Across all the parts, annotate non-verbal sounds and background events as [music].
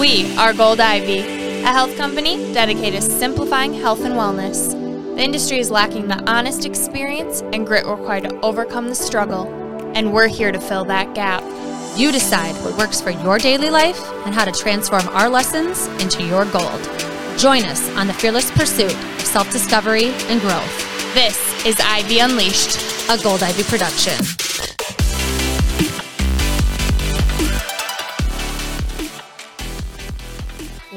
We are Gold Ivy, a health company dedicated to simplifying health and wellness. The industry is lacking the honest experience and grit required to overcome the struggle, and we're here to fill that gap. You decide what works for your daily life and how to transform our lessons into your gold. Join us on the fearless pursuit of self discovery and growth. This is Ivy Unleashed. A Gold Ivy production.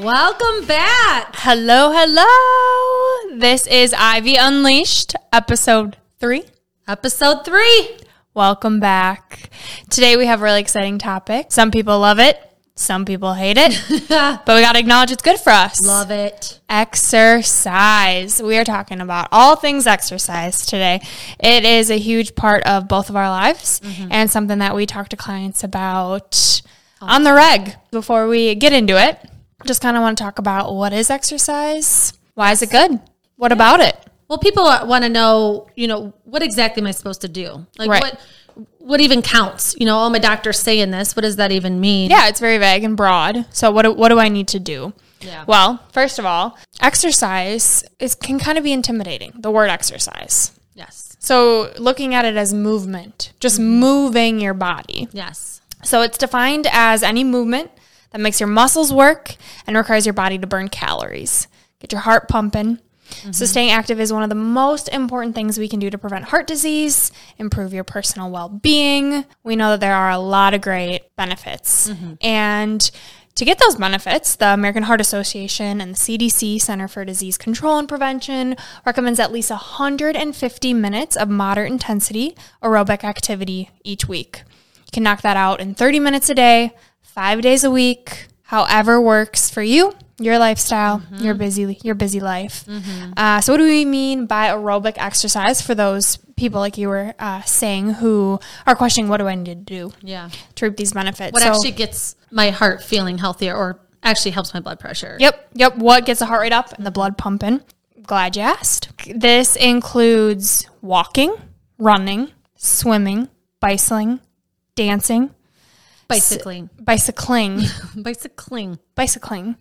Welcome back. Hello, hello. This is Ivy Unleashed, episode three. Episode three. Welcome back. Today we have a really exciting topic. Some people love it, some people hate it, [laughs] but we got to acknowledge it's good for us. Love it. Exercise. We are talking about all things exercise today. It is a huge part of both of our lives mm-hmm. and something that we talk to clients about on the reg. Before we get into it, just kind of want to talk about what is exercise? Why is it good? What about it? Well, people want to know, you know, what exactly am I supposed to do? Like Right. what what even counts? You know, oh, my doctor's saying this. What does that even mean? Yeah, it's very vague and broad. So what do, what do I need to do? Yeah. Well, first of all, exercise is can kind of be intimidating. The word exercise. Yes. So looking at it as movement, just mm-hmm. moving your body. Yes. So it's defined as any movement that makes your muscles work and requires your body to burn calories. Get your heart pumping. So mm-hmm. staying active is one of the most important things we can do to prevent heart disease, improve your personal well-being. We know that there are a lot of great benefits. Mm-hmm. And to get those benefits, the American Heart Association and the CDC Center for Disease Control and Prevention recommends at least 150 minutes of moderate intensity aerobic activity each week. You can knock that out in 30 minutes a day, five days a week, however works for you, your lifestyle, your busy your busy life. Uh, so, what do we mean by aerobic exercise for those people like you were uh, saying who are questioning what do I need to do Yeah. to reap these benefits? What So- actually gets my heart feeling healthier or actually helps my blood pressure? Yep, yep. What gets the heart rate up and the blood pumping? Glad you asked. This includes walking, running, swimming, bicycling, dancing, Bicycling. bicycling, [laughs] Bicycling. bicycling.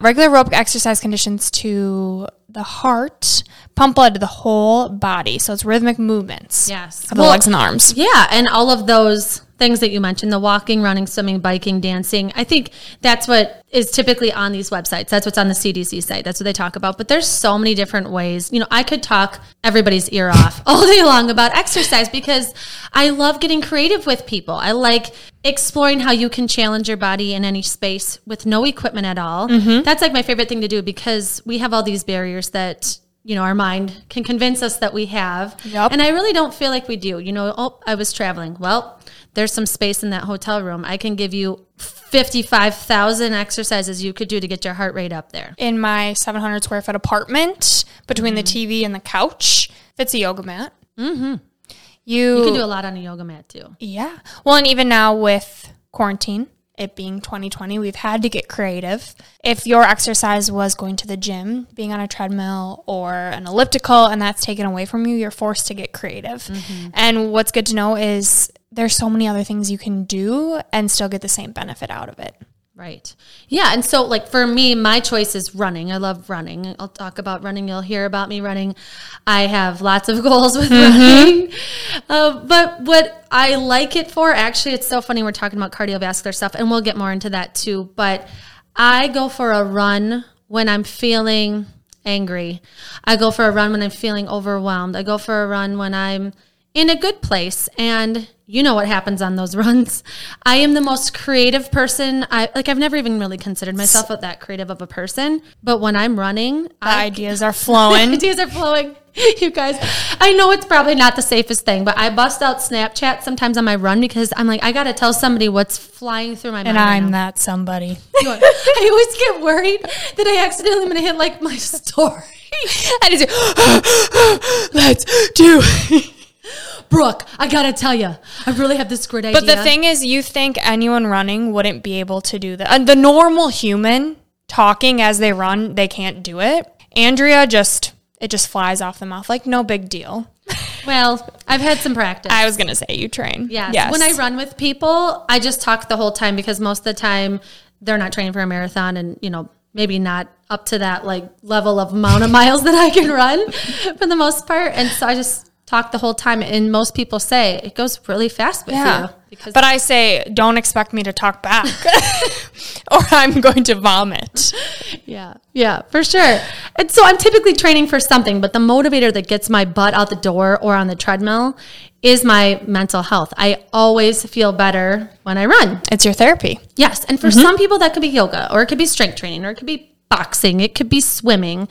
Regular aerobic exercise conditions to the heart, pump blood to the whole body. So it's rhythmic movements Yes. of the Well, legs and arms. Yeah, and all of those things that you mentioned the walking, running, swimming, biking, dancing. I think that's what is typically on these websites. That's what's on the CDC site. That's what they talk about. But there's so many different ways. You know, I could talk everybody's ear off [laughs] all day long about exercise because I love getting creative with people. I like exploring how you can challenge your body in any space with no equipment at all. Mm-hmm. That's like my favorite thing to do because we have all these barriers that you know, our mind can convince us that we have. Yep. And I really don't feel like we do. You know, oh, I was traveling. Well, there's some space in that hotel room. I can give you 55,000 exercises you could do to get your heart rate up there. In my 700 square foot apartment, between the TV and the couch, fits a yoga mat. Mm-hmm. You, You can do a lot on a yoga mat too. Yeah. Well, and even now with quarantine, it being 2020, we've had to get creative. If your exercise was going to the gym, being on a treadmill or an elliptical, and that's taken away from you, you're forced to get creative. Mm-hmm. And what's good to know is there's so many other things you can do and still get the same benefit out of it. Right. Yeah. And so, like, for me, my choice is running. I love running. I'll talk about running. You'll hear about me running. I have lots of [laughs] goals with running. Uh, but what I like it for, actually, it's so funny. We're talking about cardiovascular stuff, and we'll get more into that too. But I go for a run when I'm feeling angry. I go for a run when I'm feeling overwhelmed. I go for a run when I'm in a good place and you know what happens on those [laughs] runs. I am the most creative person. I like I've never even really considered myself that creative of a person, but when I'm running, I [laughs] ideas are flowing. ideas are flowing. You guys, I know it's probably not the safest thing, but I bust out Snapchat sometimes on my run because I'm like, I got to tell somebody what's flying through my mind. and I'm now. that somebody. [laughs] I always get worried that I accidentally am going to hit like my story. I just say, let's do Brooke, I got to tell you, I really have this great idea. But the thing is, you think anyone running wouldn't be able to do that. Uh, the normal human talking as they run, they can't do it. Andrea just, it just flies off the mouth like no big deal. [laughs] well, I've had some practice. I was gonna say you train. Yeah. Yes. When I run with people, I just talk the whole time because most of the time they're not training for a marathon and, you know, maybe not up to that like level of amount of [laughs] miles that I can run for the most part. And so I just talk the whole time. And most people say it goes really fast with you. Because but I say, don't expect me to talk back [laughs] [laughs] or I'm going to vomit. Yeah. Yeah, for sure. And so I'm typically training for something, but the motivator that gets my butt out the door or on the treadmill is my mental health. I always feel better when I run. It's your therapy. Yes. And for mm-hmm. some people, that could be yoga or it could be strength training or it could be boxing, it could be swimming.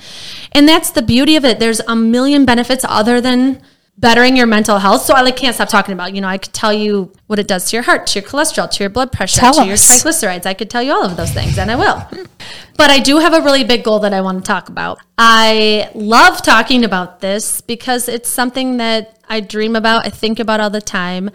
And that's the beauty of it. There's a million benefits other than bettering your mental health. So I like can't stop talking about, you know, I could tell you what it does to your heart, to your cholesterol, to your blood pressure, tell to us. your triglycerides. I could tell you all of those things and I will. but I do have a really big goal that I want to talk about. I love talking about this because it's something that I dream about, I think about all the time.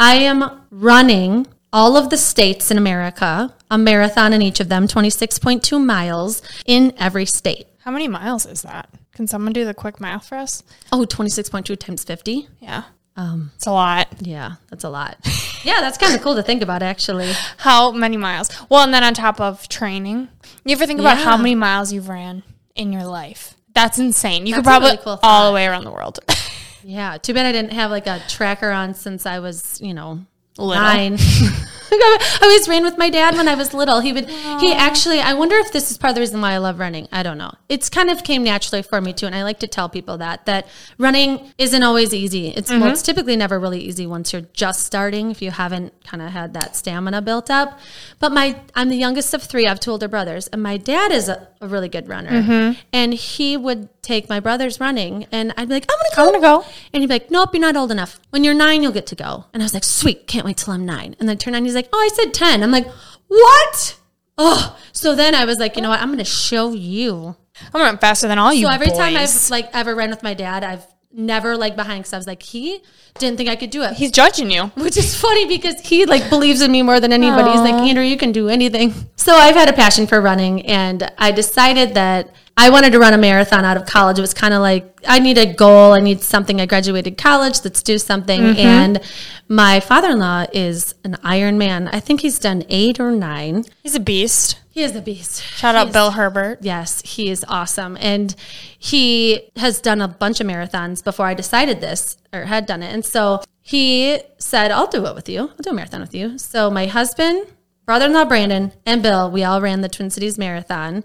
I am running all of the states in America, a marathon in each of them, 26.2 miles in every state. How many miles is that? Can someone do the quick math for us? Oh, 26.2 times 50. Yeah. Um, it's a lot. Yeah, that's a lot. yeah, that's kind of cool to think about, actually. How many miles? Well, and then on top of training, you ever think about how many miles you've ran in your life? That's insane. You that's could probably really cool all the way around the world. [laughs] yeah, too bad I didn't have like a tracker on since I was, you know, Little. nine. [laughs] [laughs] I always ran with my dad when I was little. He would, Aww. he actually, I wonder if this is part of the reason why I love running. I don't know. It's kind of came naturally for me too. And I like to tell people that, that running isn't always easy. It's, mm-hmm. well, it's typically never really easy once you're just starting, if you haven't kind of had that stamina built up. But my, I'm the youngest of three. I have two older brothers and my dad is a, a really good runner. Mm-hmm. And he would take my brothers running and I'd be like, I'm going to go. I'm to go. And he'd be like, nope, you're not old enough. When you're nine, you'll get to go. And I was like, sweet, can't wait till I'm nine. And then turn on, he's like, oh, I said 10. I'm like, what? Oh, so then I was like, you know what? I'm going to show you. I'm running faster than all you. So every boys. time I've like ever ran with my dad, I've never like behind because I was like, he didn't think I could do it. He's judging you, which is funny because he like believes in me more than anybody. Aww. He's like, Andrea, you can do anything. So I've had a passion for running, and I decided that I wanted to run a marathon out of college. It was kind of like I need a goal. I need something. I graduated college. Let's do something. Mm-hmm. And my father-in-law is an Iron Man. I think he's done eight or nine. He's a beast. He is a beast. Shout out Bill Herbert. Yes, he is awesome. And he has done a bunch of marathons before I decided this or had done it. And so he said, I'll do it with you. I'll do a marathon with you. So my husband, brother in law Brandon, and Bill, we all ran the Twin Cities Marathon.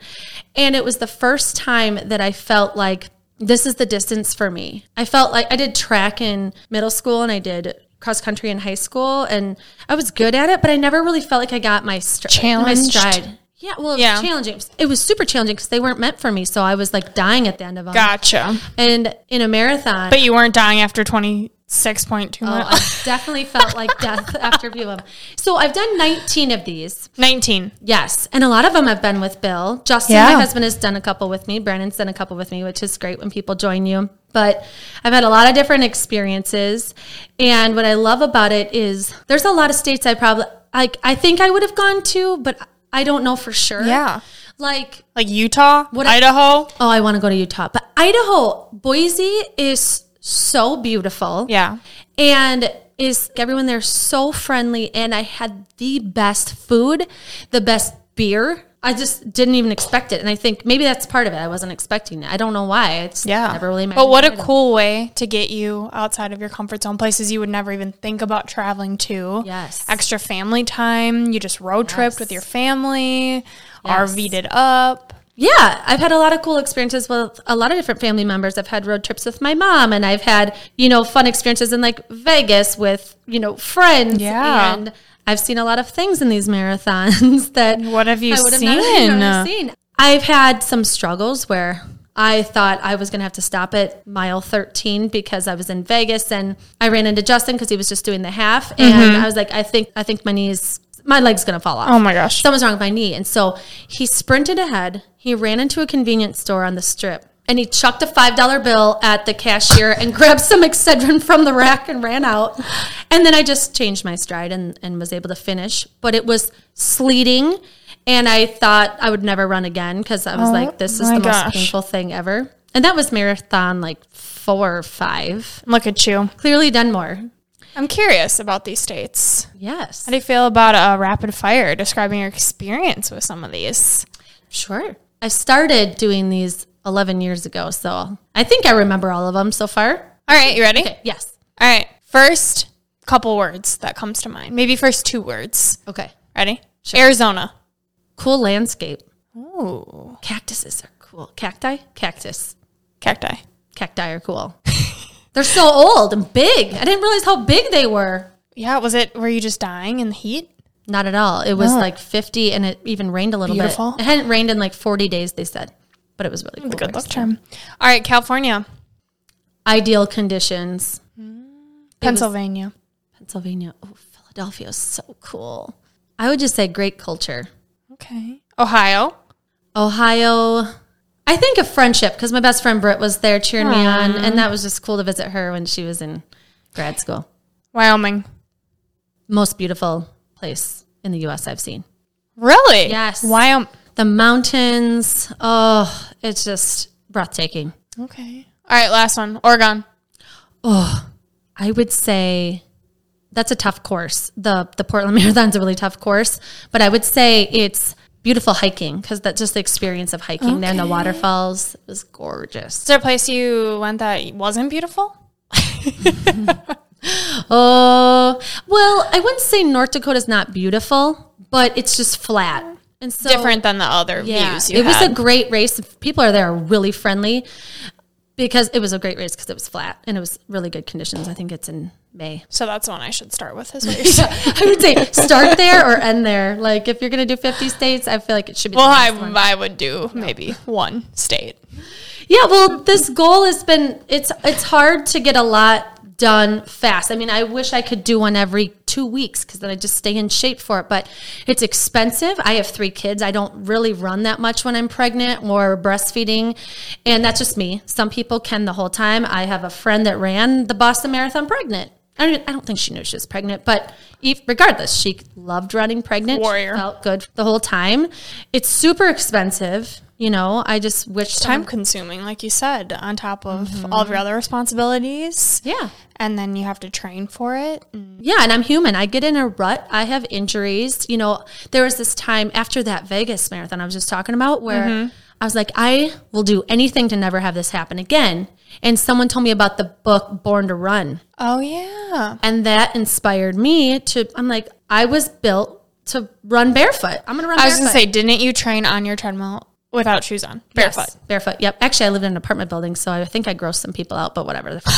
And it was the first time that I felt like this is the distance for me. I felt like I did track in middle school and I did cross country in high school and I was good at it, but I never really felt like I got my, stri- my stride. Yeah, well, it yeah. challenging. It was super challenging because they weren't meant for me. So I was like dying at the end of them. Gotcha. And in a marathon. But you weren't dying after 26.2 oh, I definitely felt like [laughs] death after a few of them. So I've done 19 of these. 19. Yes. And a lot of them have been with Bill. Justin, yeah. my husband, has done a couple with me. Brandon's done a couple with me, which is great when people join you. But I've had a lot of different experiences. And what I love about it is there's a lot of states I probably, like, I think I would have gone to, but I don't know for sure. Yeah. Like like Utah, what Idaho. I, oh, I want to go to Utah. But Idaho, Boise is so beautiful. Yeah. And is everyone there so friendly and I had the best food, the best beer. I just didn't even expect it. And I think maybe that's part of it. I wasn't expecting it. I don't know why. It's yeah. never really But what a cool way to get you outside of your comfort zone, places you would never even think about traveling to. Yes. Extra family time. You just road yes. tripped with your family, yes. RV'd it up. Yeah, I've had a lot of cool experiences with a lot of different family members. I've had road trips with my mom and I've had, you know, fun experiences in like Vegas with, you know, friends. Yeah. And I've seen a lot of things in these marathons [laughs] that what have you [laughs] seen? Never, seen? I've had some struggles where I thought I was going to have to stop at mile 13 because I was in Vegas and I ran into Justin because he was just doing the half and mm-hmm. I was like I think I think my knees my leg's going to fall off. Oh my gosh. Something's wrong with my knee. And so he sprinted ahead. He ran into a convenience store on the strip and he chucked a five dollar bill at the cashier and [laughs] grabbed some Excedrin from the rack and ran out. And then I just changed my stride and, and was able to finish. But it was sleeting, and I thought I would never run again because I was oh, like, "This is the gosh. most painful thing ever." And that was marathon like four or five. Look at you, clearly done more. I'm curious about these states. Yes. How do you feel about a rapid fire describing your experience with some of these? Sure. I started doing these 11 years ago, so I think I remember all of them so far. All right, you ready? Okay. Yes. All right. First couple words that comes to mind. Maybe first two words. Okay. Ready? Arizona. Cool landscape. Ooh. Cactuses are cool. Cacti? Cactus. Cacti. Cacti are cool. [laughs] They're so old and big. I didn't realize how big they were. Yeah, was it were you just dying in the heat? Not at all. It was Oh. like 50 and it even rained a little Beautiful. bit. It hadn't rained in like 40 days, they said. But it was really cool. Good luck charm. All right, California. Ideal conditions. Pennsylvania. Pennsylvania. Oh, Philadelphia is so cool. I would just say great culture. Okay. Ohio. Ohio, I think of friendship because my best friend Britt was there cheering me on, and that was just cool to visit her when she was in grad school. Wyoming. Most beautiful place in the U.S. I've seen. Really? Yes. Wyoming. The mountains, oh, it's just breathtaking. Okay. All right, last one. Oregon. Oh, I would say that's a tough course. The the Portland [laughs] Marathon's a really tough course, but I would say it's beautiful hiking because that's just the experience of hiking there and the Okay. waterfalls was gorgeous. Is there a place you went that wasn't beautiful? [laughs] Oh, well, I wouldn't say North Dakota is not beautiful, but it's just flat. And so Different than the other yeah, views you it was a great race. People are there really friendly because it was a great race because it was flat and it was really good conditions. I think it's in May. so that's the one I should start with. Is saying. [laughs] I would say start there or end there. Like if you're going to do 50 states, I feel like it should be. well, I, one. I would do maybe one state. Yeah, well, this goal has been it's it's hard to get a lot done fast. I mean, I wish I could do one every 2 weeks cuz then I just stay in shape for it, but it's expensive. I have 3 kids. I don't really run that much when I'm pregnant or breastfeeding, and that's just me. Some people can the whole time. I have a friend that ran the Boston Marathon pregnant. I don't, I don't think she knew she was pregnant, but if, regardless, she loved running pregnant. She Warrior. felt good the whole time. It's super expensive. You know, I just wish Time consuming, like you said, on top of all of your other responsibilities. Yeah. And then you have to train for it. Yeah, and I'm human. I get in a rut. I have injuries. You know, there was this time after that Vegas marathon I was just talking about where mm-hmm. I was like, I will do anything to never have this happen again. And someone told me about the book Born to Run. Oh, yeah. And that inspired me to, I'm like, I was built to run barefoot. I'm going to run I was going to say, didn't you train on your treadmill without shoes on? Yes, Barefoot. barefoot. Yep. Actually, I lived in an apartment building, so I think I grossed some people out, but whatever. [sighs]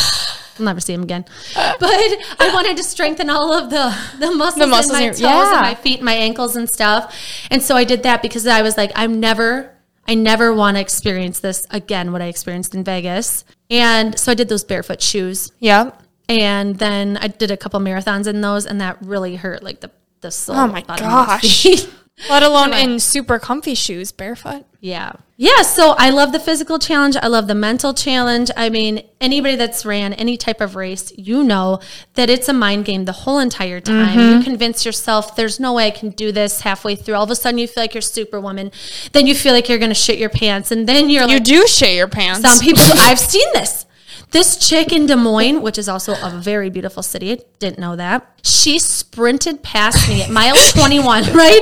I'll never see them again. But I wanted to strengthen all of the, the muscles, muscles in my in your- toes yeah. and my feet and my ankles and stuff. And so I did that because I was like, I'm never, I never want to experience this again, what I experienced in Vegas. And so I did those barefoot shoes. Yeah. And then I did a couple marathons in those, and that really hurt like the, the sole. Oh my bottom of my gosh. [laughs] Let alone in super comfy shoes, barefoot. Yeah. Yeah. So I love the physical challenge. I love the mental challenge. I mean, anybody that's ran any type of race, you know that it's a mind game the whole entire time. You mm-hmm. convince yourself, there's no way I can do this halfway through. All of a sudden, you feel like you're superwoman. Then you feel like you're going to shit your pants. And then you're You like, do shit your pants. some people, I've seen this. This chick in Des Moines, which is also a very beautiful city, didn't know that. She sprinted past me at mile [laughs] 21, right?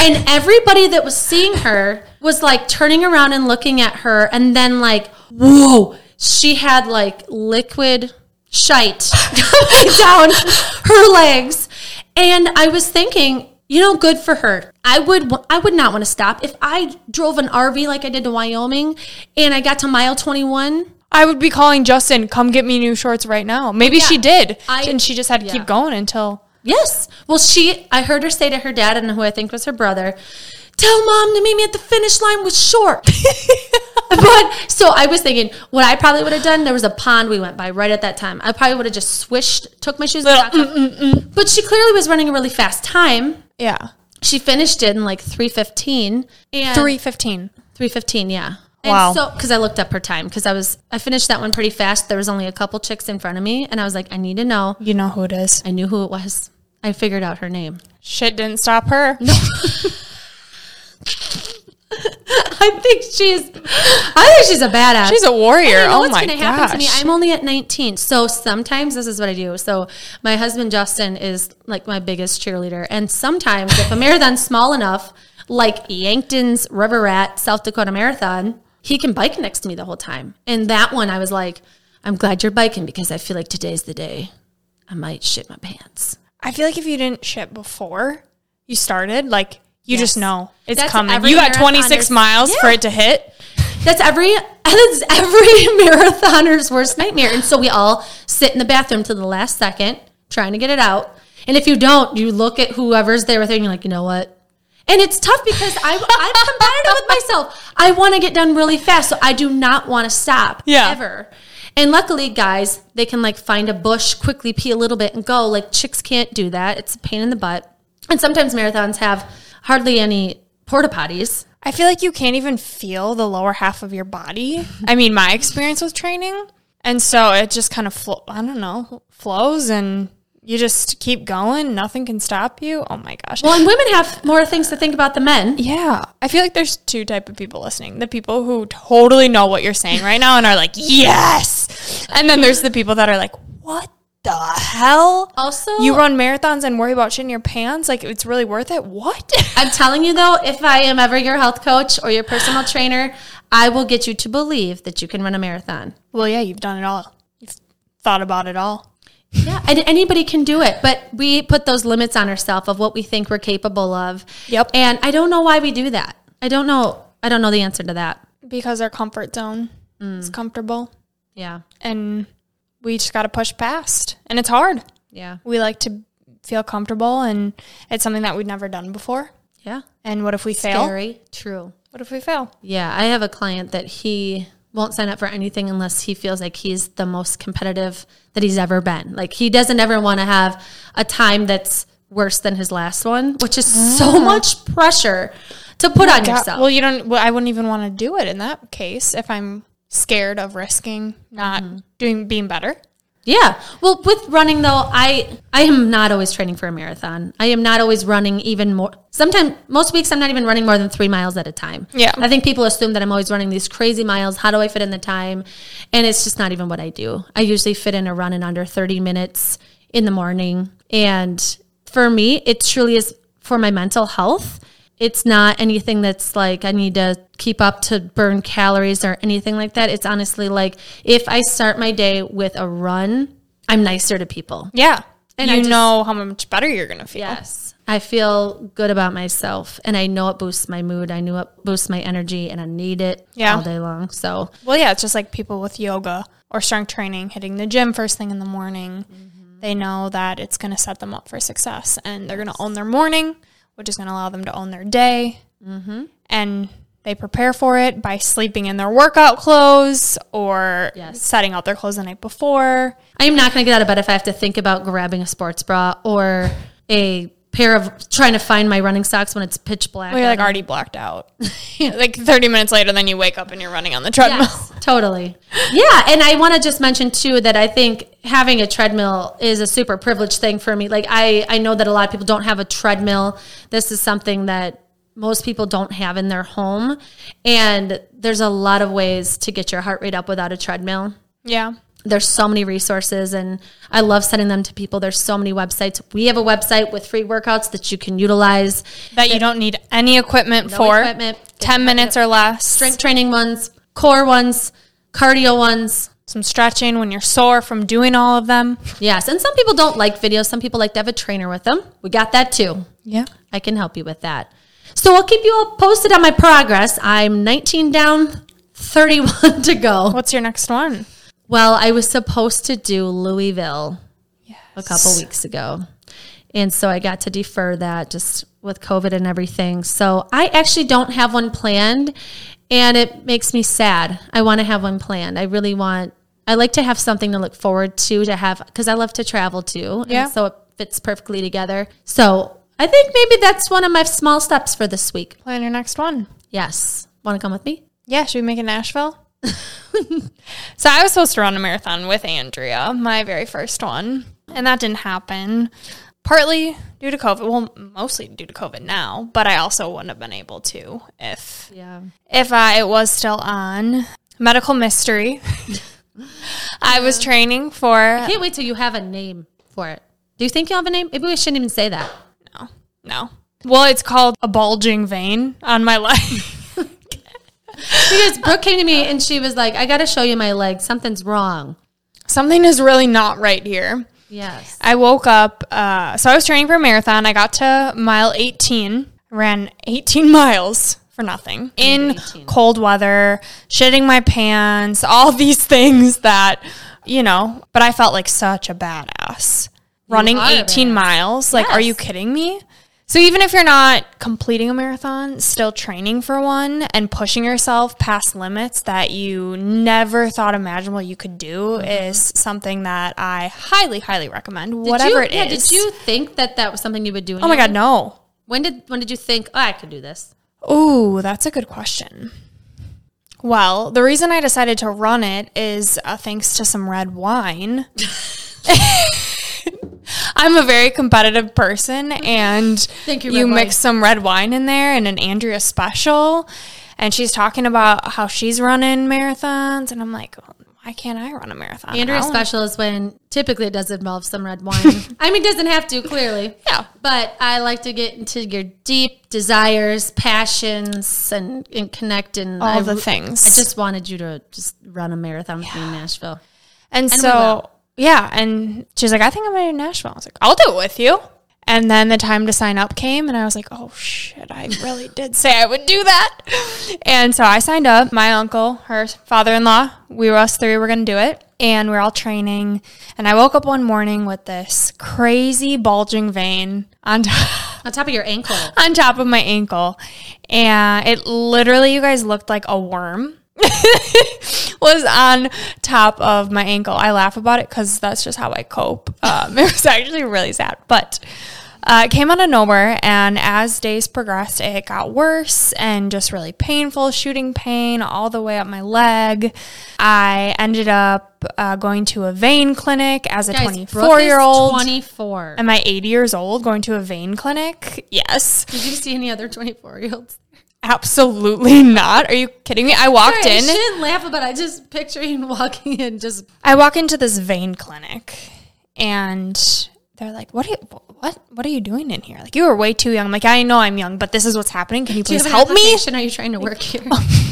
And everybody that was seeing her was like turning around and looking at her, and then like, whoa, she had like liquid shite [laughs] coming down her legs. And I was thinking, you know, good for her. I would I would not want to stop. If I drove an RV like I did to Wyoming and I got to mile 21, I would be calling Justin, come get me new shorts right now. Maybe she did. I- and she just had to yeah. keep going until. Yes. Well, she, I heard her say to her dad, and who I think was her brother, tell mom to meet me at the finish line with short. [laughs] but so I was thinking, what I probably would have done, there was a pond we went by right at that time. I probably would have just swished, took my shoes and socks off. But she clearly was running a really fast time. Yeah. She finished it in like 315. And 315. 315, yeah. Wow. And so, because I looked up her time, because I was, I finished that one pretty fast. There was only a couple chicks in front of me, and I was like, I need to know. You know who it is. I knew who it was. I figured out her name. Shit didn't stop her. [laughs] No. I think she's, I think she's a badass. She's a warrior. And you know oh what's my gonna happen to me? gosh. I'm only at 19. So sometimes this is what I do. So my husband Justin is like my biggest cheerleader. And sometimes if a marathon's small enough, like Yankton's River Rat South Dakota Marathon, he can bike next to me the whole time. And that one I was like, I'm glad you're biking because I feel like today's the day I might shit my pants. I feel like if you didn't shit before you started, like you Yes. just know it's That's coming. You got 26 marathoner's- miles for it to hit. That's every [laughs] that's every [laughs] marathoner's worst nightmare. And so we all sit in the bathroom to the last second trying to get it out. And if you don't, you look at whoever's there with you and you're like, you know what? And it's tough because I, I'm competitive with myself. I want to get done really fast, so I do not want to stop Yeah. ever. And luckily, guys, they can like find a bush, quickly pee a little bit, and go. Like chicks can't do that. It's a pain in the butt. And sometimes marathons have hardly any porta potties. I feel like you can't even feel the lower half of your body. [laughs] I mean, my experience with training. And so it just kind of, flo- I don't know, flows and you just keep going. Nothing can stop you. Oh my gosh. Well, and women have more things to think about than men. yeah. I feel like there's two type of people listening. The people who totally know what you're saying right now and are like, yes. And then there's the people that are like, what the hell? Also, You run marathons and worry about shitting your pants? Like, it's really worth it? What? [laughs] I'm telling you though, if I am ever your health coach or your personal trainer, I will get you to believe that you can run a marathon. well, yeah, you've done it all. You've thought about it all. Yeah, and anybody can do it, but we put those limits on ourselves of what we think we're capable of. Yep. And I don't know why we do that. I don't know. I don't know the answer to that. because our comfort zone mm. is comfortable Yeah. and we just got to push past and it's hard Yeah. we like to feel comfortable and it's something that we've never done before Yeah. and what if we fail Scary. True. what if we fail Yeah, I have a client that he won't sign up for anything unless he feels like he's the most competitive that he's ever been. Like he doesn't ever want to have a time that's worse than his last one, which is so ah. much pressure to put on God, yourself. well you don't well, i wouldn't even want to do it in that case if i'm scared of risking not mm-hmm. doing being better yeah. Well, with running though, I I am not always training for a marathon. I am not always running even more. Sometimes most weeks I'm not even running more than 3 miles at a time. Yeah. I think people assume that I'm always running these crazy miles. How do I fit in the time? And it's just not even what I do. I usually fit in a run in under 30 minutes in the morning. And for me, it truly is for my mental health. It's not anything that's like I need to keep up to burn calories or anything like that. It's honestly like if I start my day with a run, I'm nicer to people. yeah And and I you just- know how much better you're gonna feel Yes. I feel good about myself and I know it boosts my mood. I know it boosts my energy and I need it Yeah. all day long. So Well, yeah, it's just like people with yoga or strength training, hitting the gym first thing in the morning. Mm-hmm. They know that it's going to set them up for success and they're going to own their morning, which is going to allow them to own their day. Mm-hmm. And they prepare for it by sleeping in their workout clothes or Yes. setting out their clothes the night before. I am not going to get out of bed if I have to think about grabbing a sports bra or a pair of trying to find my running socks when it's pitch black. Well, you're like already blacked out. [laughs] [laughs] like 30 minutes later, then you wake up and you're running on the treadmill. Yes, totally. Yeah, and I want to just mention too that I think having a treadmill is a super privileged thing for me. Like I I know that a lot of people don't have a treadmill. This is something that most people don't have in their home and there's a lot of ways to get your heart rate up without a treadmill. Yeah. There's so many resources and I love sending them to people. There's so many websites. We have a website with free workouts that you can utilize. That you don't need any equipment for. equipment. 10 minutes or less. Strength training ones, core ones, cardio ones, some stretching when you're sore from doing all of them. Yes, and some people don't like videos. Some people like to have a trainer with them. We got that too. Yeah. I can help you with that. So I'll keep you all posted on my progress. I'm 19 down, 31 [laughs] to go. What's your next one? Well, I was supposed to do Louisville a couple weeks ago. And so I got to defer that just with COVID and everything. So I actually don't have one planned and it makes me sad. I want to have one planned. I really want I like to have something to look forward to to have cuz I love to travel too. Yeah. And so it fits perfectly together. So I think maybe that's one of my small steps for this week. Plan your next one. Yes. Want to come with me? Yeah, should we make it Nashville? [laughs] so I was supposed to run a marathon with Andrea, my very first one, and that didn't happen. partly due to COVID. Well, mostly due to COVID now, but I also wouldn't have been able to if Yeah. if it was still on. Medical mystery. [laughs] I was training for I Can't wait till you have a name for it. Do you think you have a name? Maybe we shouldn't even say that. no, no. Well, it's called a bulging vein on my [laughs] leg. Because Brooke came to me and she was like, I got to show you my leg. Something's wrong. Something is really not right here. Yes. I woke up. Uh, so I was training for a marathon. I got to mile 18, ran 18 [laughs] miles for nothing in 18. cold weather, shitting my pants, all [laughs] these things that, you know, but I felt like such a badass. Running 18 badass. miles. Like, are you kidding me? So even if you're not completing a marathon, still training for one and pushing yourself past limits that you never thought imaginable you could do is something that I highly, highly recommend. Mm-hmm. Did whatever you, it is. yeah, Did you think that that was something you would do? in Oh my god, life? no. When did when did you think oh, I could do this? Ooh, that's a good question. Well, the reason I decided to run it is uh, thanks to some red wine. [laughs] [laughs] I'm a very competitive person, and Thank you, you mix some red wine in there and an Andrea special, and she's talking about how she's running marathons, and I'm like, why can't I run a marathon? Andrea special is when typically it does involve some red wine. [laughs] I mean, it doesn't have to clearly. Yeah. But I like to get into your deep desires, passions, and, and connect. And all I, the things. I just wanted you to just run a marathon with me in Nashville. And, we so. Yeah, and she's like, I think I'm going to Nashville. I was like, I'll do it with you. And then the time to sign up came, and I was like, oh shit, I really did say I would do that. And so I signed up. My uncle, her father in law, we were us three were going to do it. And we are all training. And I woke up one morning with this crazy bulging vein on top On top of your ankle. [laughs] on top of my ankle. And it literally, you guys looked like a worm [laughs] was on top of my ankle. I laugh about it because that's just how I cope. Um, [laughs] it was actually really sad, but uh, it came out of nowhere. And as days progressed, it got worse and just really painful, shooting pain all the way up my leg. I ended up uh, going to a vein clinic as a Guys, 24 year old. 24. Am I 80 years old going to a vein clinic? Yes. Did you see any other 24 year olds? Absolutely not. Are you kidding me? I walked I in. I shouldn't laugh about it. I just picturing [laughs] walking in just I walk into this vein clinic and they're like, "What are you what what are you doing in here? Like you were way too young." I'm like, "I know I'm young, but this is what's happening. Can you you please an help me?" Are you trying to work [laughs] here? [laughs]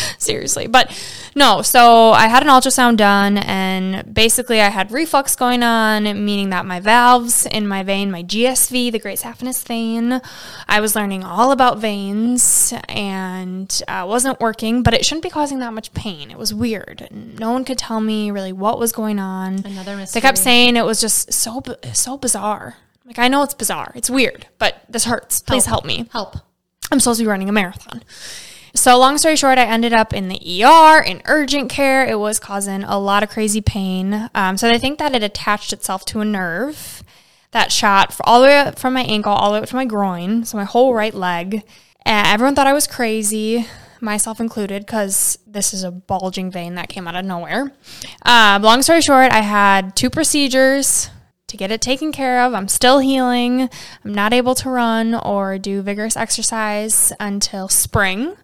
[laughs] Seriously. But no, so I had an ultrasound done and basically I had reflux going on, meaning that my valves in my vein, my GSV, the great saphenous vein, I was learning all about veins and uh, wasn't working, but it shouldn't be causing that much pain. It was weird. No one could tell me really what was going on. Another mistake. They kept saying it was just so so bizarre. Like I know it's bizarre. It's weird, but this hurts. Please help me. Help. I'm supposed to be running a marathon. So, long story short, I ended up in the ER in urgent care. It was causing a lot of crazy pain. Um, so, they think that it attached itself to a nerve that shot all the way up from my ankle, all the way up to my groin, so my whole right leg. And everyone thought I was crazy, myself included, because this is a bulging vein that came out of nowhere. Uh, long story short, I had two procedures to get it taken care of. I'm still healing. I'm not able to run or do vigorous exercise until spring.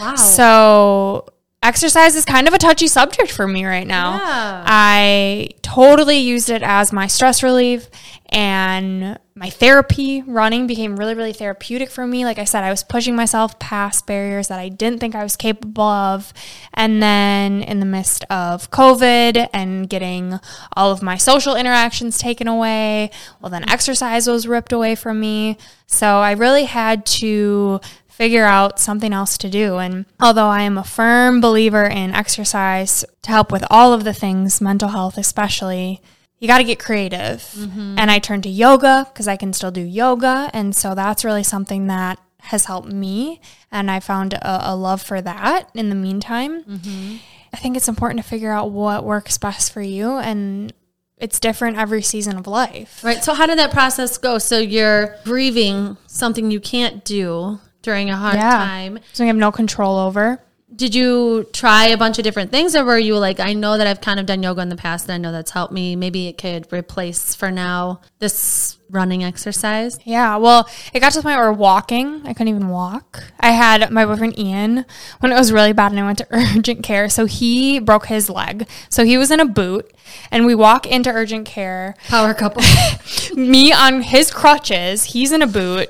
Wow. So, exercise is kind of a touchy subject for me right now. Yeah. I totally used it as my stress relief and my therapy. Running became really, really therapeutic for me. Like I said, I was pushing myself past barriers that I didn't think I was capable of. And then in the midst of COVID and getting all of my social interactions taken away, well, then exercise was ripped away from me. So I really had to figure out something else to do. And although I am a firm believer in exercise to help with all of the things, mental health especially, you got to get creative. Mm-hmm. And I turned to yoga because I can still do yoga. And so that's really something that has helped me. And I found a, a love for that in the meantime. Mm-hmm. I think it's important to figure out what works best for you. And it's different every season of life. Right. So, how did that process go? So, you're grieving something you can't do during a hard Yeah. time. So I have no control over. Did you try a bunch of different things or were you like, I know that I've kind of done yoga in the past and I know that's helped me. Maybe it could replace for now this running exercise? Yeah, well, it got to the point where walking, I couldn't even walk. I had my boyfriend Ian when it was really bad and I went to [laughs] urgent care. So he broke his leg. So he was in a boot and we walk into urgent care. Power [laughs] couple. Me on his crutches, he's in a boot,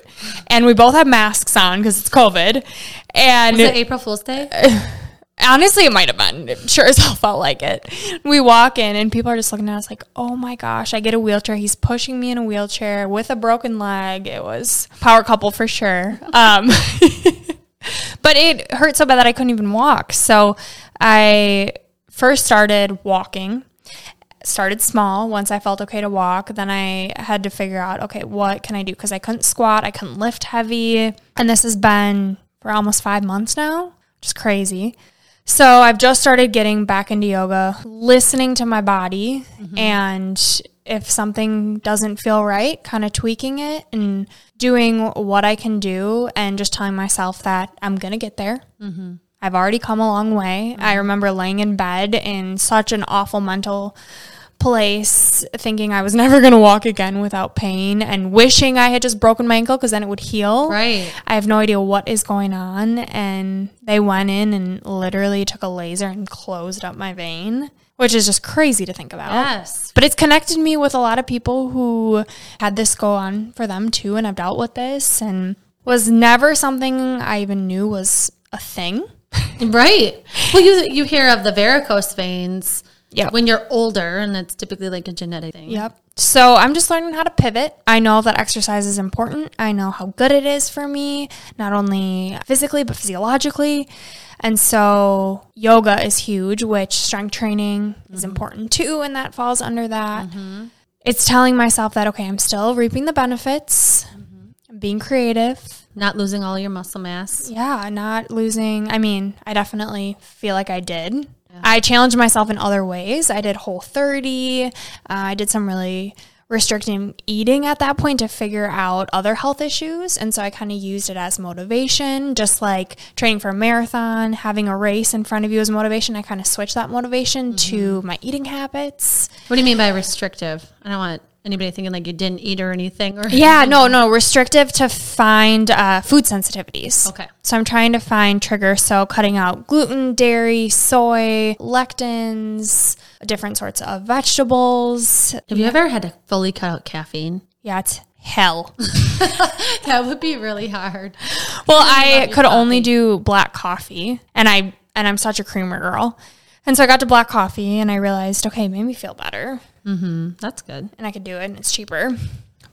and we both have masks on because it's COVID. And Was it April Fool's Day? [laughs] honestly, it might have been. It sure as hell felt like it. We walk in and people are just looking at us like, oh my gosh, I get a wheelchair. He's pushing me in a wheelchair with a broken leg. It was power couple for sure. [laughs] Um, [laughs] but it hurt so bad that I couldn't even walk. So I first started walking. Started small once I felt okay to walk. Then I had to figure out, okay, what can I do? Because I couldn't squat, I couldn't lift heavy. And this has been for almost five months now, which is crazy. So I've just started getting back into yoga, listening to my body, mm-hmm. and if something doesn't feel right, kind of tweaking it and doing what I can do, and just telling myself that I'm gonna get there. Mm-hmm. I've already come a long way. I mm-hmm. remember laying in bed in such an awful mental place, thinking I was [laughs] never gonna walk again without pain, and wishing I had just broken my ankle because then it would heal. Right. I have no idea what is going on. And they went in and literally took a laser and closed up my vein, which is just crazy to think about. Yes. But it's connected me with a lot of people who had this go on for them too, and I've dealt with this and was never something I even knew was a thing. [laughs] Right. Well, you you hear of the varicose veins Yeah. when you're older, and it's typically like a genetic thing. Yep. So I'm just learning how to pivot. I know that exercise is important. I know how good it is for me, not only physically, but physiologically. And so yoga is huge, which strength training is mm-hmm. important too. And that falls under that. Mm-hmm. It's telling myself that, okay, I'm still reaping the benefits, I'm being creative. Not losing all your muscle mass. Yeah, not losing. I mean, I definitely feel like I did. I challenged myself in other ways. I did whole 30. Uh, I did some really restricting eating at that point to figure out other health issues. And so I kind of used it as motivation, just like training for a marathon, having a race in front of you as motivation. I kind of switched that motivation to my eating habits. What do you mean by restrictive? I don't want anybody thinking like you didn't eat or anything. Or Yeah, no, no, restrictive to find uh, food sensitivities. Okay. So I'm trying to find triggers. So cutting out gluten, dairy, soy, lectins, different sorts of vegetables. Have you ever had to fully cut out caffeine? Yeah, it's hell. [laughs] That would be really hard. Well, I your could only do black coffee, and I and I'm such a creamer girl. And so I got to black coffee, and I realized, okay, it made me feel better. Mm-hmm. That's good. and I could do it and it's cheaper.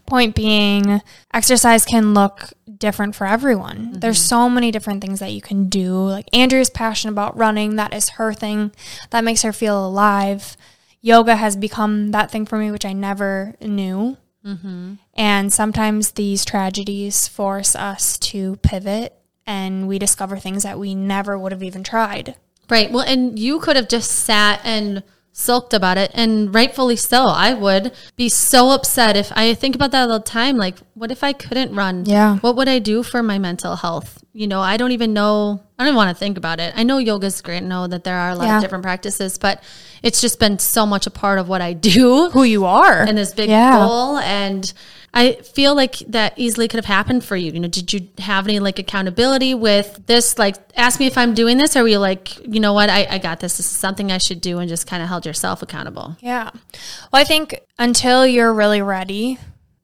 Point being, exercise can look different for everyone. Mm-hmm. There's so many different things that you can do. Like Andrea's passionate about running, that is her thing. That makes her feel alive. Yoga has become that thing for me, which I never knew. Mm-hmm. And sometimes these tragedies force us to pivot and we discover things that we never would have even tried. Right. Well, and you could have just sat and sulked about it, and rightfully so. I would be so upset if I think about that all the time. Like, what if I couldn't run? Yeah. What would I do for my mental health? You know, I don't even know. I don't even want to think about it. I know yoga's great. I know that there are a lot Yeah. of different practices, but it's just been so much a part of what I do Who you are. and this big Yeah. goal. And I feel like that easily could have happened for you. You know, did you have any like accountability with this? Like, ask me if I'm doing this, or were you like, you know what, I, I got this. This is something I should do, and just kind of held yourself accountable. Yeah. Well, I think until you're really ready,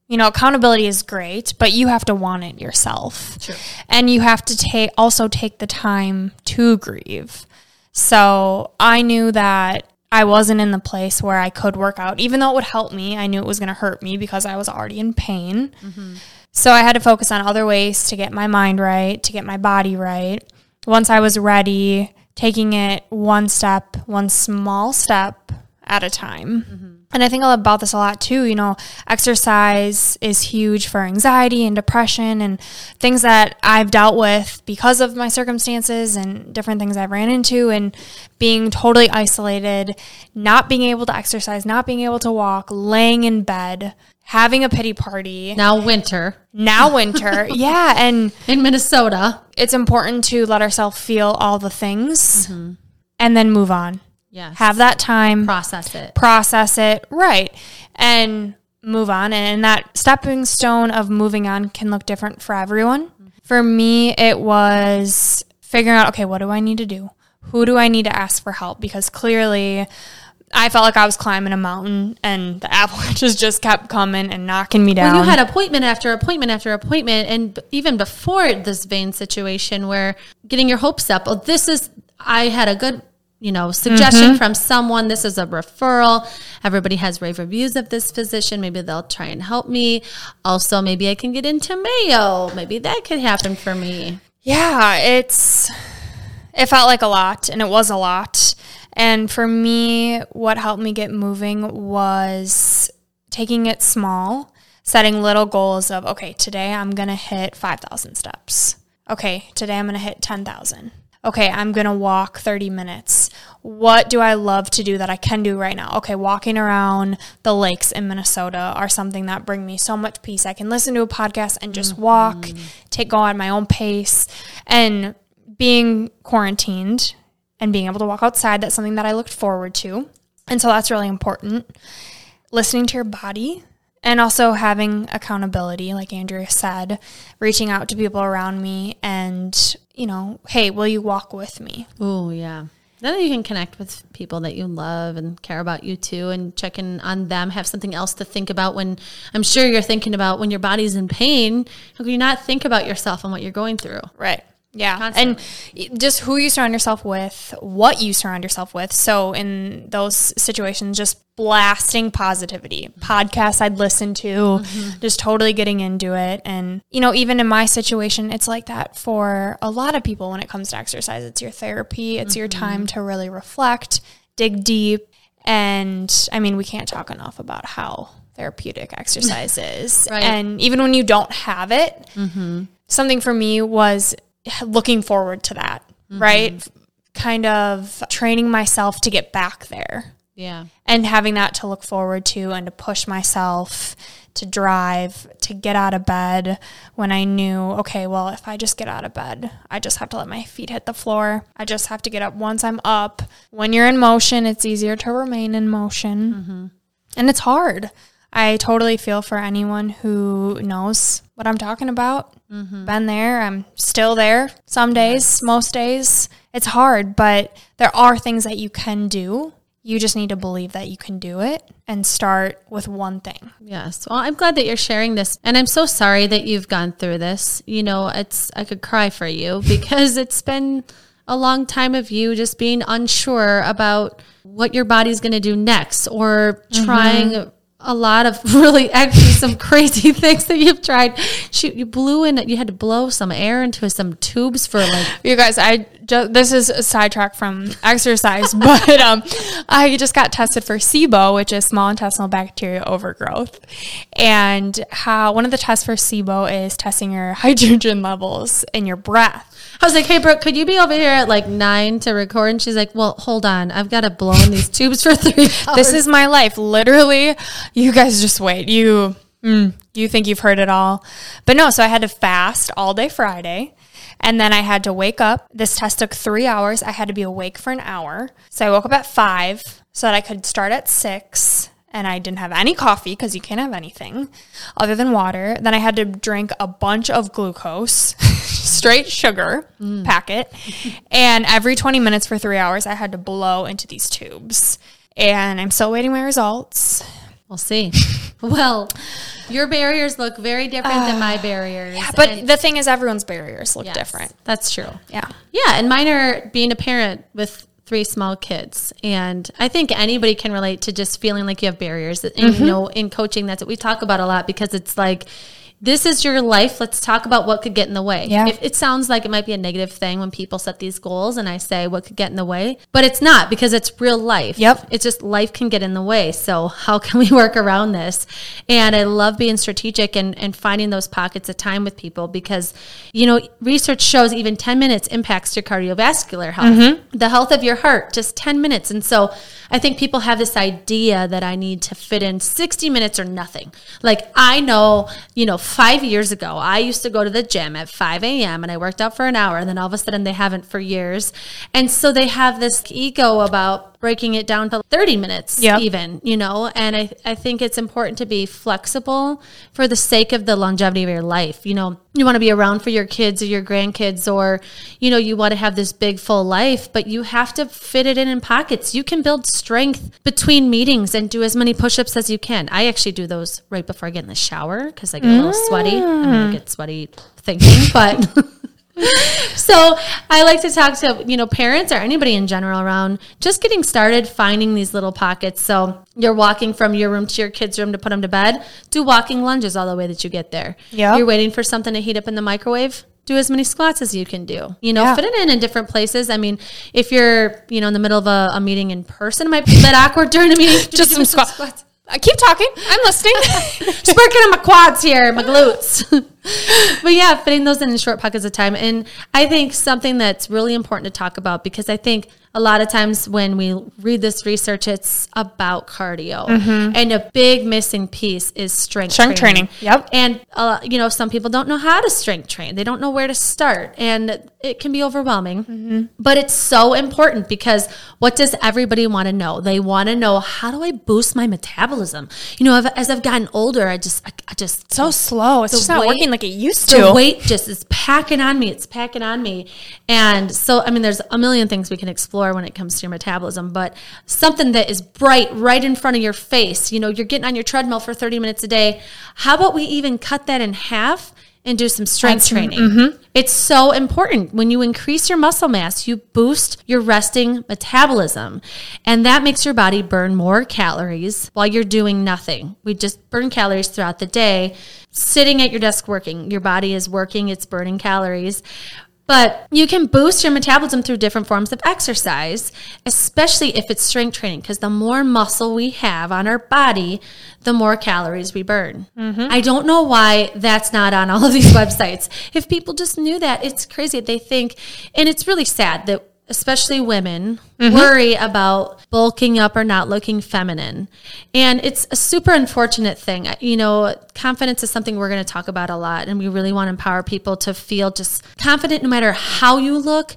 you know, accountability is great, but you have to want it yourself. And you have to take also take the time to grieve. So I knew that I wasn't in the place where I could work out, even though it would help me. I knew it was going to hurt me because I was already in pain. Mm-hmm. So I had to focus on other ways to get my mind right, to get my body right. Once I was ready, taking it one step, one small step at a time. Mm-hmm. And I think I'll about this a lot too. You know, exercise is huge for anxiety and depression and things that I've dealt with because of my circumstances and different things I've ran into and being totally isolated, not being able to exercise, not being able to walk, laying in bed, having a pity party. Now winter Now winter. [laughs] yeah. And in Minnesota. it's important to let ourselves feel all the things mm-hmm. and then move on. Yes. Have that time process it. process it right and move on and that stepping stone of moving on can look different for everyone mm-hmm. for me it was figuring out okay what do i need to do who do i need to ask for help because clearly i felt like i was climbing a mountain and the [laughs] avalanches just kept coming and knocking me down Well, you had appointment after appointment after appointment, and even before this vein situation, where getting your hopes up. Oh, this is. I had a good, you know, suggestion mm-hmm. from someone. This is a referral. Everybody has rave reviews of this physician. Maybe they'll try and help me. Also, maybe I can get into Mayo. Maybe that could happen for me. Yeah, it's it felt like a lot and it was a lot. And for me, what helped me get moving was taking it small, setting little goals of okay, today I'm going to hit 5,000 steps. Okay, today I'm going to hit 10,000. Okay, I'm going to walk 30 minutes. What do I love to do that I can do right now? Okay, walking around the lakes in Minnesota are something that bring me so much peace. I can listen to a podcast and just mm-hmm. walk, take go at my own pace. And being quarantined and being able to walk outside, that's something that I looked forward to. And so that's really important. Listening to your body and also having accountability, like Andrea said, reaching out to people around me and, you know, hey, will you walk with me? Oh yeah. Then you can connect with people that you love and care about you too, and check in on them. Have something else to think about when I'm sure you're thinking about when your body's in pain. How can you not think about yourself and what you're going through? Right. Yeah. And just who you surround yourself with, what you surround yourself with. So, in those situations, just blasting positivity. Mm-hmm. Podcasts I'd listen to, mm-hmm. just totally getting into it. And, you know, even in my situation, it's like that for a lot of people when it comes to exercise. It's your therapy, it's your mm-hmm. time to really reflect, dig deep. And I mean, we can't talk enough about how therapeutic exercise [laughs] is. Right. And even when you don't have it, something for me was looking forward to that, mm-hmm. right? Kind of training myself to get back there Yeah. and having that to look forward to and to push myself to drive, to get out of bed when I knew, okay, well, if I just get out of bed, I just have to let my feet hit the floor. I just have to get up once I'm up. When you're in motion, it's easier to remain in motion. Mm-hmm. And it's hard. I totally feel for anyone who knows what I'm talking about. Mm-hmm. Been there. I'm still there some days, most days. It's hard, but there are things that you can do. You just need to believe that you can do it and start with one thing. Yes. Well, I'm glad that you're sharing this. And I'm so sorry that you've gone through this. You know, it's, I could cry for you [laughs] because it's been a long time of you just being unsure about what your body's going to do next or mm-hmm. trying a lot of [laughs] really actually some crazy [laughs] things that you've tried. You blew in, you had to blow some air into some tubes for like, You guys, I just, this is a sidetrack from exercise, [laughs] but um, I just got tested for SIBO, which is small intestinal bacteria overgrowth, and how one of the tests for SIBO is testing your hydrogen levels in your breath. I was like, hey, Brooke, could you be over here at like nine to record? And she's like, well, hold on. I've got to blow in these tubes for three [laughs] hours. This is my life, literally. You guys just wait. You mm, you think you've heard it all, but no. So I had to fast all day Friday. And then I had to wake up. This test took three hours. I had to be awake for an hour. So I woke up at five so that I could start at six. And I didn't have any coffee because you can't have anything other than water. Then I had to drink a bunch of glucose, [laughs] straight sugar mm. packet. And every 20 minutes for three hours, I had to blow into these tubes. And I'm still waiting my results. We'll see. [laughs] Well, your barriers look very different than my ah, barriers. Yeah, But and- the thing is, everyone's barriers look yes, different. That's true. Yeah. Yeah, and mine are being a parent with three small kids, and I think anybody can relate to just feeling like you have barriers. And you mm-hmm. know, in coaching, that's what we talk about a lot because it's like this is your life. Let's talk about what could get in the way. Yeah. If it sounds like it might be a negative thing when people set these goals and I say what could get in the way, but it's not because it's real life. Yep. It's just life can get in the way. So how can we [laughs] work around this? And I love being strategic and, and finding those pockets of time with people because, you know, research shows even 10 minutes impacts your cardiovascular health, mm-hmm. the health of your heart, just 10 minutes. And so I think people have this idea that I need to fit in 60 minutes or nothing. Like I know, you know, five years ago, I used to go to the gym at 5 a.m. and I worked out for an hour and then all of a sudden they haven't for years. And so they have this ego about breaking it down to 30 minutes Yep. even, you know, and I, I think it's important to be flexible for the sake of the longevity of your life. You know, you want to be around for your kids or your grandkids or, you know, you want to have this big full life, but you have to fit it in in pockets. You can build strength between meetings and do as many push-ups as you can. I actually do those right before I get in the shower because I get a little sweaty. I'm going to get sweaty thinking, [laughs] but [laughs] so I like to talk to you know parents or anybody in general around just getting started finding these little pockets. So you're walking from your room to your kids' room to put them to bed. Do walking lunges all the way that you get there. Yep. You're waiting for something to heat up in the microwave. Do as many squats as you can do. You know, Yeah. fit it in in different places. I mean, if you're you know in the middle of a, a meeting in person, it might be a bit awkward during a meeting. [laughs] Just some squats. I keep talking. I'm listening. [laughs] [laughs] Just working on my quads here, my glutes. but yeah, fitting those in in short pockets of time. And I think something that's really important to talk about because I think a lot of times when we read this research, it's about cardio. And a big missing piece is strength, Strength training. Yep. And, uh, you know, some people don't know how to strength train, they don't know where to start. And it can be overwhelming. But it's so important because what does everybody want to know? They want to know how do I boost my metabolism? You know, I've- as I've gotten older, I just, I, I just so slow. It's just not weight- working like it used to. the weight just is packing on me. It's packing on me. And so, I mean, there's a million things we can explore when it comes to your metabolism, but something that is bright right in front of your face, you know, you're getting on your treadmill for 30 minutes a day. How about we even cut that in half? And do some strength training. mm-hmm. It's so important. When you increase your muscle mass, you boost your resting metabolism. And that makes your body burn more calories while you're doing nothing. We just burn calories throughout the day. Sitting at your desk working, your body is working, it's burning calories. But you can boost your metabolism through different forms of exercise, especially if it's strength training, because the more muscle we have on our body, the more calories we burn. Mm-hmm. I don't know why that's not on all of these [laughs] websites. If people just knew that, it's crazy. They think, and it's really sad that especially women mm-hmm. worry about bulking up or not looking feminine. And it's a super unfortunate thing. You know, confidence is something we're going to talk about a lot and we really want to empower people to feel just confident no matter how you look.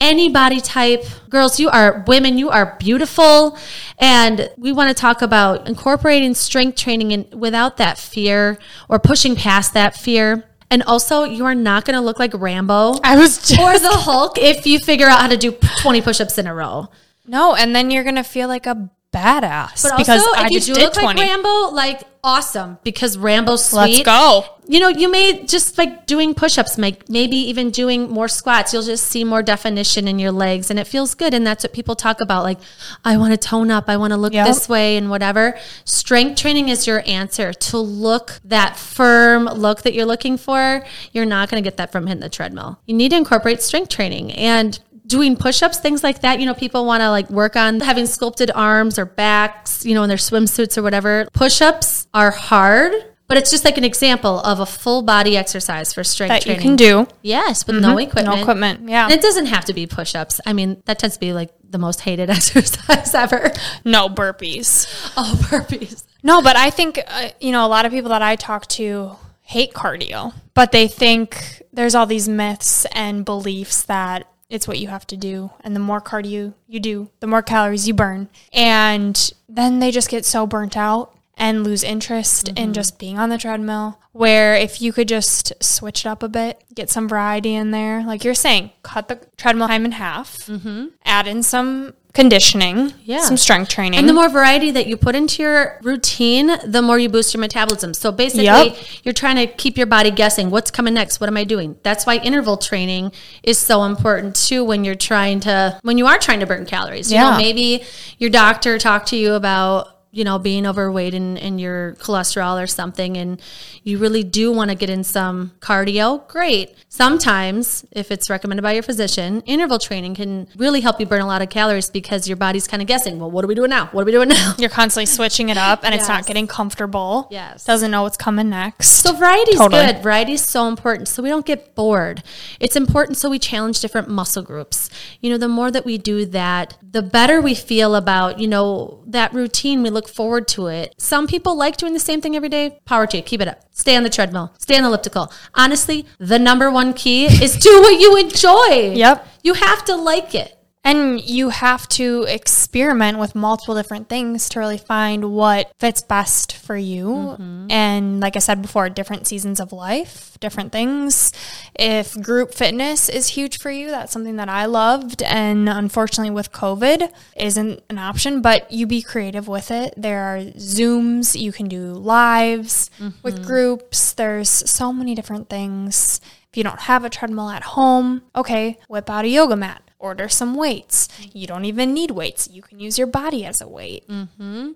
Any body type, girls, you are women, you are beautiful. And we want to talk about incorporating strength training and without that fear or pushing past that fear. And also, you are not going to look like Rambo I was [laughs] just or the Hulk if you figure out how to do 20 push-ups in a row. no, and then you're gonna feel like a badass But because also, I if you just do did look like. Rambo, like awesome because Rambo's sweet. Let's go. You know, you may just like doing push-ups, make maybe even doing more squats. You'll just see more definition in your legs, and it feels good. And that's what people talk about. Like, I want to tone up. I want to look Yep. this way, and whatever. Strength training is your answer to look that firm look that you're looking for. You're not going to get that from hitting the treadmill. You need to incorporate strength training and doing push-ups things like that you know people want to like work on having sculpted arms or backs you know in their swimsuits or whatever push-ups are hard but it's just like an example of a full body exercise for strength That you can do. yes with no equipment No equipment. Yeah. and it doesn't have to be push-ups i mean that tends to be like the most hated [laughs] exercise ever No burpees. oh [laughs] burpees No, but I think uh, you know a lot of people that I talk to hate cardio, but they think there's all these myths and beliefs that it's what you have to do, and the more cardio you do, the more calories you burn, and then they just get so burnt out and lose interest in mm-hmm. just being on the treadmill. Where if you could just switch it up a bit, get some variety in there, like you're saying, cut the treadmill time in half, mm-hmm. add in some conditioning, Yeah. some strength training, And the more variety that you put into your routine, the more you boost your metabolism. So basically, Yep. you're trying to keep your body guessing what's coming next. What am I doing? That's why interval training is so important too when you're trying to when you are trying to burn calories. You know, Yeah. maybe your doctor talked to you about you know, being overweight and, and your cholesterol or something, and you really do want to get in some cardio, great. Sometimes, if it's recommended by your physician, interval training can really help you burn a lot of calories because your body's kind of guessing, well, what are we doing now? What are we doing now? You're constantly switching it up and it's not getting comfortable. Yes. Doesn't know what's coming next. So variety is Totally. good. Variety is so important. So we don't get bored. It's important so we challenge different muscle groups. You know, the more that we do that, the better we feel about, you know, that routine. We look forward to it. Some people like doing the same thing every day. Power to you. Keep it up. Stay on the treadmill. Stay on the elliptical. Honestly, the number one key is do what you enjoy. Yep. You have to like it. And you have to experiment with multiple different things to really find what fits best for you. Mm-hmm. And like I said before, different seasons of life, different things. If group fitness is huge for you, that's something that I loved. And unfortunately, with COVID, isn't an option, but you be creative with it. There are Zooms, you can do lives Mm-hmm. with groups. There's so many different things. If you don't have a treadmill at home, okay, whip out a yoga mat order some weights. Mm-hmm. You don't even need weights. You can use your body as a weight. Mm-hmm.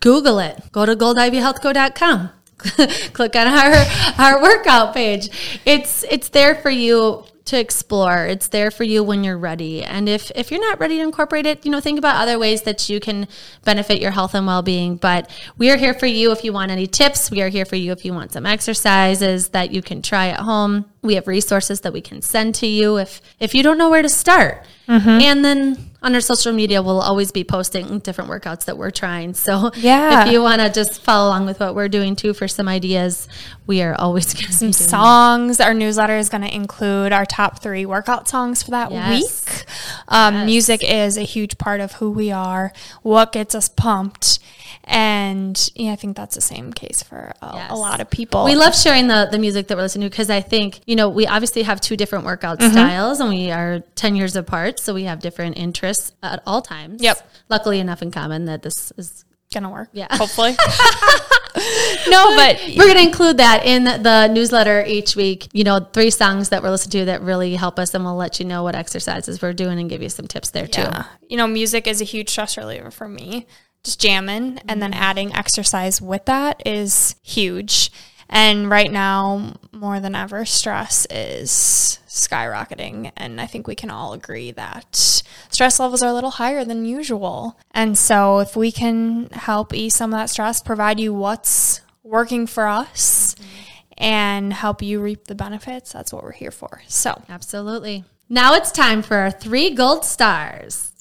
Google it. Go to goldivyhealthco.com. [laughs] Click on our our workout page. It's it's there for you to explore. It's there for you when you're ready. And if if you're not ready to incorporate it, you know, think about other ways that you can benefit your health and well-being. But we are here for you if you want any tips. We are here for you if you want some exercises that you can try at home. We have resources that we can send to you if if you don't know where to start. Mm-hmm. And then on our social media, we'll always be posting different workouts that we're trying. So Yeah. if you want to just follow along with what we're doing too for some ideas, we are always [laughs] going to Some songs. Our newsletter is going to include our top three workout songs for that Yes. week. Um, Music is a huge part of who we are, what gets us pumped. And yeah, I think that's the same case for a, Yes. a lot of people. We love sharing the, the music that we're listening to because I think, you know, we obviously have two different workout Mm-hmm. styles and we are 10 years apart. So we have different interests at all times. Yep. Luckily enough in common that this is, gonna work. Yeah. [laughs] hopefully. [laughs] no, but we're going to include that in the newsletter each week. You know, three songs that we're listening to that really help us and we'll let you know what exercises we're doing and give you some tips there too. Yeah. You know, music is a huge stress reliever for me. Just jamming and then mm-hmm. adding exercise with that is huge. And right now, more than ever, stress is skyrocketing. And I think we can all agree that stress levels are a little higher than usual. And so, if we can help ease some of that stress, provide you what's working for us, mm-hmm. and help you reap the benefits, that's what we're here for. So, Absolutely. Now it's time for our three gold stars.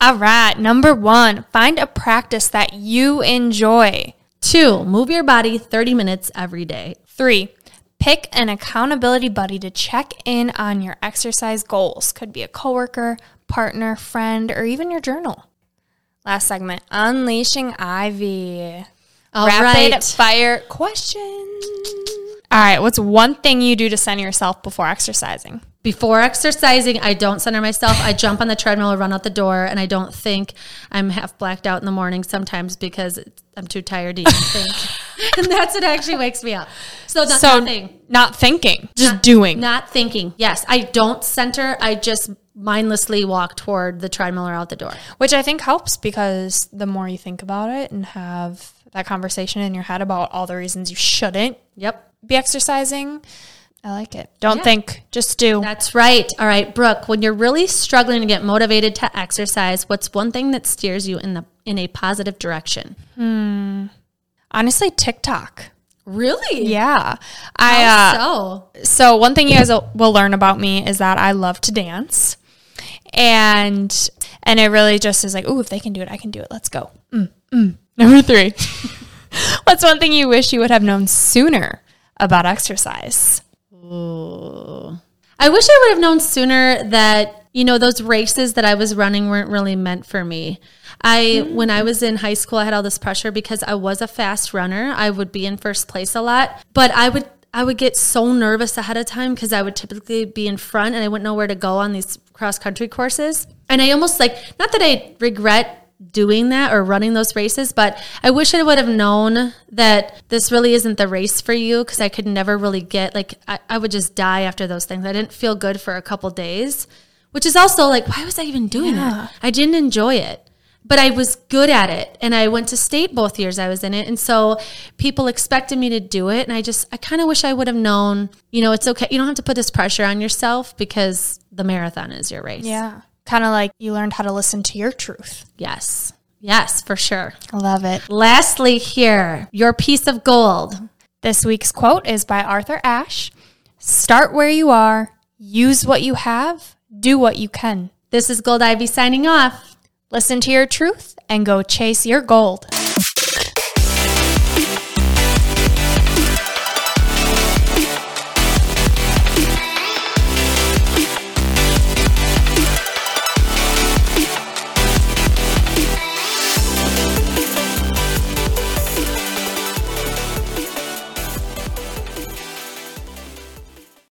All right, number one, find a practice that you enjoy. Two, move your body 30 minutes every day. Three, pick an accountability buddy to check in on your exercise goals. Could be a coworker, partner, friend, or even your journal. Last segment, unleashing Ivy. All Rapid right. fire question. All right, what's one thing you do to center yourself before exercising? Before exercising, I don't center myself. I jump on the treadmill or run out the door, and I don't think I'm half blacked out in the morning sometimes because I'm too tired to even [laughs] think. and that's what actually wakes me up. So, not, So, nothing. not thinking, just doing. Not thinking. Yes, I don't center. I just mindlessly walk toward the treadmill or out the door. Which I think helps because the more you think about it and have that conversation in your head about all the reasons you shouldn't Yep. Be exercising, I like it. Don't Yeah. think, just do. That's right. All right, Brooke, when you're really struggling to get motivated to exercise, what's one thing that steers you in the in a positive direction? Honestly, TikTok. Really? Yeah. I uh, so so one thing you guys will, learn about me is that I love to dance. And and it really just is like, oh, if they can do it, I can do it. Let's go. Mm, mm. [laughs] Number three. [laughs] What's one thing you wish you would have known sooner about exercise? I wish I would have known sooner that, you know, those races that I was running weren't really meant for me. I when I was in high school I had all this pressure because I was a fast runner. I would be in first place a lot, but I would I would get so nervous ahead of time because I would typically be in front and I wouldn't know where to go on these cross country courses. And I almost like not that I regret doing that or running those races, but I wish I would have known that this really isn't the race for you because I could never really get like I, I would just die after those things. I didn't feel good for a couple days which is also like, why was I even doing Yeah. it? I didn't enjoy it. But I was good at it and I went to state both years I was in it. And so people expected me to do it. And I just, I kind of wish I would have known, you know, it's okay. You don't have to put this pressure on yourself because the marathon is your race. Yeah. Kind of like you learned how to listen to your truth. Yes. Yes, for sure. I love it. Lastly, here, your piece of gold. This week's quote is by Arthur Ashe Start where you are, use what you have, do what you can. This is Gold Ivy signing off. Listen to your truth and go chase your gold.